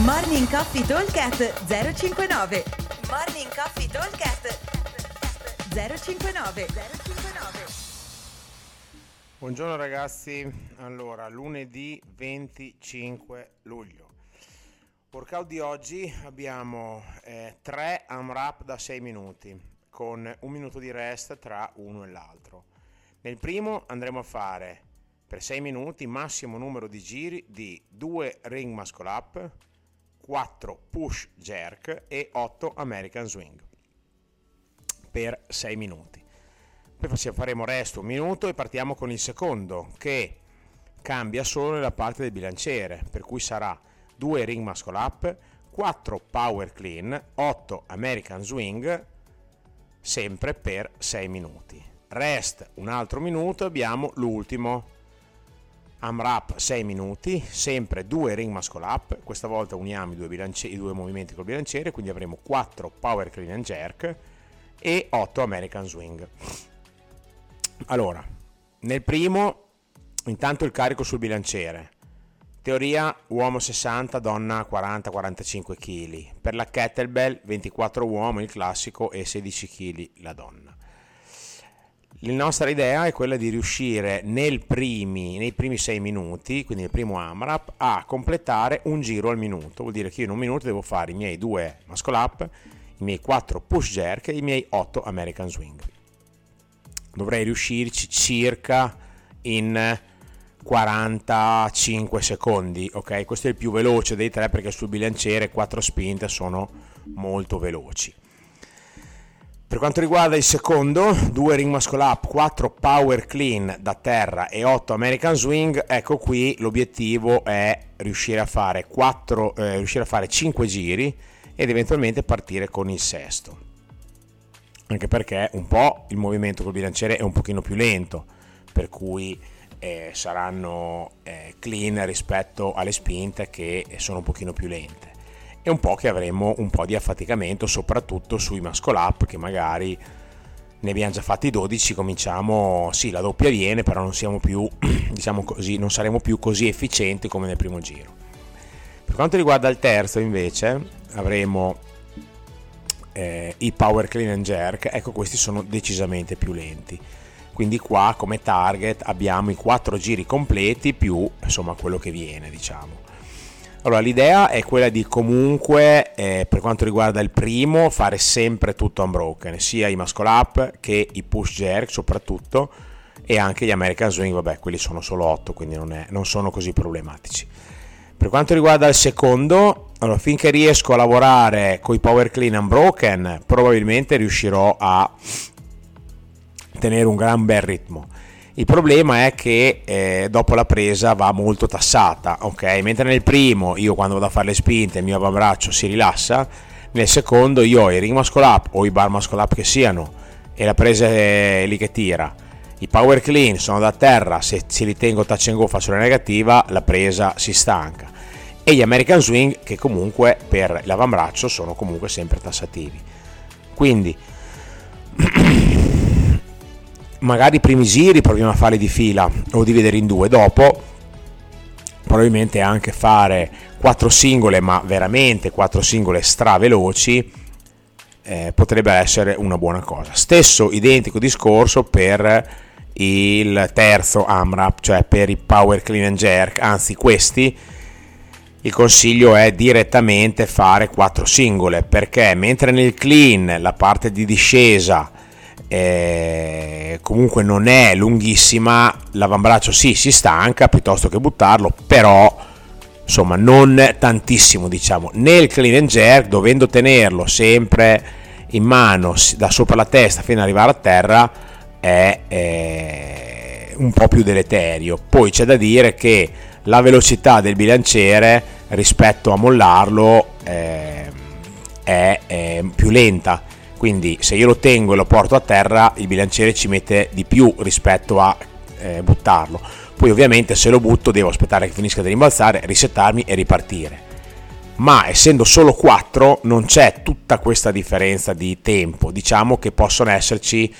Morning Coffee Talkcast 059 Morning Coffee Talkcast 059 059 Buongiorno ragazzi, allora lunedì 25 luglio. Workout di oggi abbiamo eh, 3 AMRAP da 6 minuti con un minuto di rest tra uno e l'altro. Nel primo andremo a fare per 6 minuti massimo numero di giri di 2 ring muscle up, 4 push jerk e 8 American swing per 6 minuti. Poi faremo resto un minuto e partiamo con il secondo che cambia solo nella parte del bilanciere, per cui sarà 2 ring muscle up, 4 power clean, 8 American swing, sempre per 6 minuti. Rest un altro minuto, abbiamo l'ultimo AMRAP 6 minuti, sempre 2 ring muscle up, questa volta uniamo i due, bilance- i due movimenti col bilanciere, quindi avremo 4 power clean and jerk e 8 American swing. Allora, nel primo, intanto il carico sul bilanciere. Teoria uomo 60, donna 40-45 kg. Per la kettlebell 24 uomo il classico e 16 kg la donna. La nostra idea è quella di riuscire primi, nei primi 6 minuti, quindi nel primo AMRAP, a completare un giro al minuto. Vuol dire che io in un minuto devo fare i miei due muscle up, i miei 4 push jerk e i miei 8 American swing. Dovrei riuscirci circa in 45 secondi ok? Questo è il più veloce dei tre perché sul bilanciere 4 spinte sono molto veloci per quanto riguarda il secondo, 2 ring muscle up, 4 power clean da terra e 8 American swing, ecco qui l'obiettivo è riuscire a fare, 4, eh, riuscire a fare 5 giri ed eventualmente partire con il sesto. Anche perché un po' il movimento col bilanciere è un pochino più lento, per cui eh, saranno eh, clean rispetto alle spinte che sono un pochino più lente e un po' che avremo un po' di affaticamento soprattutto sui muscle up che magari ne abbiamo già fatti 12 cominciamo sì la doppia viene però non siamo più diciamo così non saremo più così efficienti come nel primo giro per quanto riguarda il terzo invece avremo eh, i power clean and jerk, ecco questi sono decisamente più lenti. Quindi qua come target abbiamo i quattro giri completi più insomma quello che viene, diciamo. Allora l'idea è quella di comunque eh, per quanto riguarda il primo fare sempre tutto unbroken, sia i muscle up che i push jerk soprattutto e anche gli American Swing, vabbè quelli sono solo 8 quindi non, è, non sono così problematici. Per quanto riguarda il secondo, allora, finché riesco a lavorare con i power clean unbroken, probabilmente riuscirò a tenere un gran bel ritmo. Il problema è che eh, dopo la presa va molto tassata, ok? Mentre nel primo io quando vado a fare le spinte il mio avambraccio si rilassa, nel secondo io ho i ring muscle up o i bar muscle up che siano e la presa è lì che tira. I power clean sono da terra, se, se li tengo touch and go faccio la negativa, la presa si stanca e gli American Swing che comunque per l'avambraccio sono comunque sempre tassativi. Quindi magari i primi giri proviamo a farli di fila o dividere in due, dopo probabilmente anche fare quattro singole, ma veramente quattro singole straveloci eh, potrebbe essere una buona cosa. Stesso identico discorso per il terzo AMRAP, cioè per i Power Clean and Jerk, anzi questi il consiglio è direttamente fare 4 singole perché mentre nel clean la parte di discesa eh, comunque non è lunghissima l'avambraccio sì si stanca piuttosto che buttarlo però insomma non tantissimo diciamo. Nel clean and jerk dovendo tenerlo sempre in mano da sopra la testa fino ad arrivare a terra è eh, un po' più deleterio. Poi c'è da dire che la velocità del bilanciere rispetto a mollarlo eh, è, è, più lenta quindi se io lo tengo e lo porto a terra il bilanciere ci mette di più rispetto a eh, buttarlo. Poi ovviamente se lo butto devo aspettare che finisca di rimbalzare risettarmi e ripartire. Ma essendo solo 4 non c'è tutta questa differenza di tempo. Diciamo che possono esserci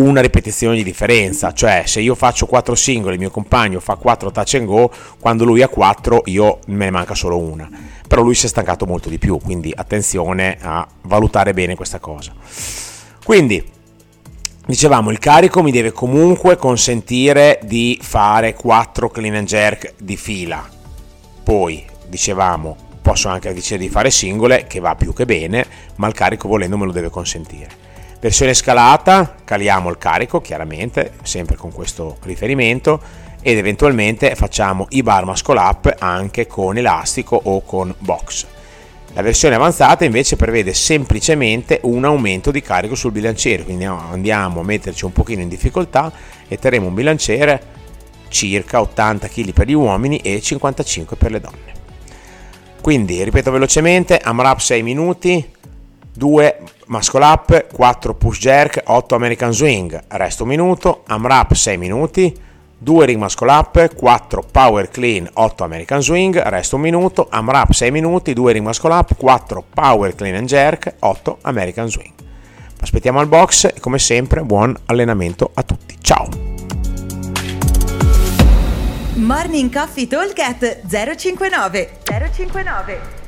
una ripetizione di differenza, cioè se io faccio 4 singoli, il mio compagno fa 4 touch and go, quando lui ha 4 io me ne manca solo una, però lui si è stancato molto di più, quindi attenzione a valutare bene questa cosa. Quindi, dicevamo, il carico mi deve comunque consentire di fare 4 clean and jerk di fila, poi dicevamo posso anche decidere di fare singole che va più che bene ma il carico volendo me lo deve consentire versione scalata caliamo il carico chiaramente sempre con questo riferimento ed eventualmente facciamo i bar muscle up anche con elastico o con box. La versione avanzata invece prevede semplicemente un aumento di carico sul bilanciere quindi andiamo a metterci un pochino in difficoltà e terremo un bilanciere circa 80 kg per gli uomini e 55 per le donne. Quindi ripeto velocemente AMRAP 6 minuti 2 muscle up 4 push jerk 8 American swing. Resto un minuto AMRAP 6 minuti. 2 ring muscle up 4 power clean 8 American swing. Resto un minuto AMRAP 6 minuti. 2 ring muscle up 4 power clean and jerk 8 American swing. Aspettiamo al box e come sempre buon allenamento a tutti. Ciao! Morning Coffee Talk 059 059